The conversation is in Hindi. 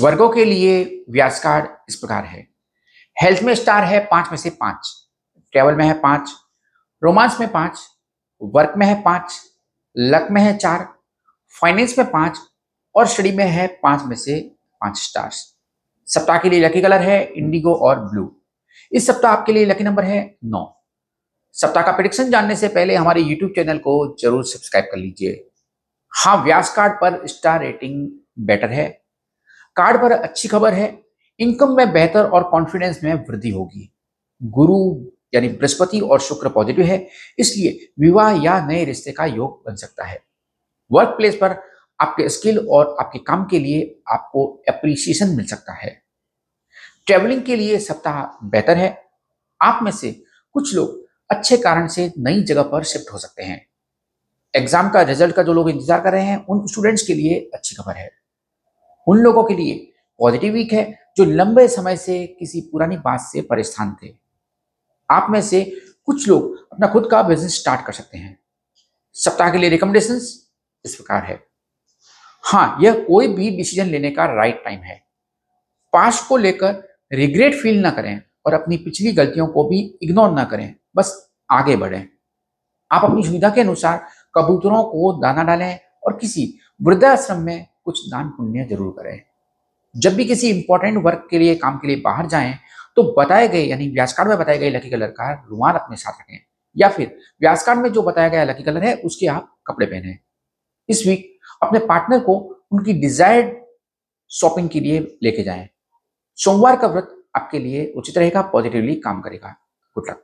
वर्गों के लिए व्यास कार्ड इस प्रकार है। हेल्थ में स्टार है पाँच में से पाँच। ट्रेवल में है पाँच। रोमांस में पाँच। वर्क में है पाँच। लक में है चार। फाइनेंस में पाँच। और स्टडी में है पाँच में से पाँच स्टार्स। सप्ताह के लिए लकी कलर है, इंडिगो और ब्लू। इस सप्ताह आपके लिए लकी नंबर है नौ। सप्ताह का प्रिडिक्शन जानने से पहले हमारे यूट्यूब चैनल को ज़रूर सब्सक्राइब कर लीजिए। हाँ व्यास कार्ड पर स्टार रेटिंग बेटर है। कार्ड पर अच्छी खबर है, इनकम में बेहतर और कॉन्फिडेंस में वृद्धि होगी। गुरु, यानी बृहस्पति और शुक्र पॉजिटिव है, इसलिए विवाह या नए रिश्ते का योग बन सकता है। वर्क प्लेस पर आपके स्किल और आपके काम के लिए आपको अप्रिसिएशन मिल सकता है। ट्रेवलिंग के लिए सप्ताह बेहतर है। आप में से कुछ लोग अच्छे कारण से नई जगह पर शिफ्ट हो सकते हैं। एग्ज़ाम का रिज़ल्ट का जो लोग इंतज़ार कर रहे हैं, उन स्टूडेंट्स के लिए अच्छी खबर है। उन लोगों के लिए पॉजिटिव वीक है जो लंबे समय से किसी पुरानी बात से परेशान थे। आप में से कुछ लोग अपना खुद का बिज़नेस स्टार्ट कर सकते हैं। सप्ताह के लिए रिकमेंडेशन इस प्रकार है। हाँ यह कोई भी डिसीज़न लेने का राइट टाइम है। पास्ट को लेकर रिग्रेट फील ना करें और अपनी पिछली गलतियों को भी इग्नोर ना करें। बस आगे बढ़ें। आप अपनी सुविधा के अनुसार कबूतरों को दाना डालें और किसी वृद्धाश्रम में कुछ दान पुण्य ज़रूर करें। जब भी किसी इंपॉर्टेंट वर्क के लिए, काम के लिए बाहर जाएँ तो बताए गए, यानी व्यासकांड में बताए गए लकी कलर का रुमाल अपने साथ रखें। या फिर व्यासकांड में जो बताया गया लकी कलर है, उसके आप कपड़े पहने। इस वीक अपने पार्टनर को उनकी डिजायर्ड शॉपिंग के लिए लेके जाएँ। सोमवार का व्रत आपके लिए उचित रहेगा पॉजिटिवली काम करेगा। Good luck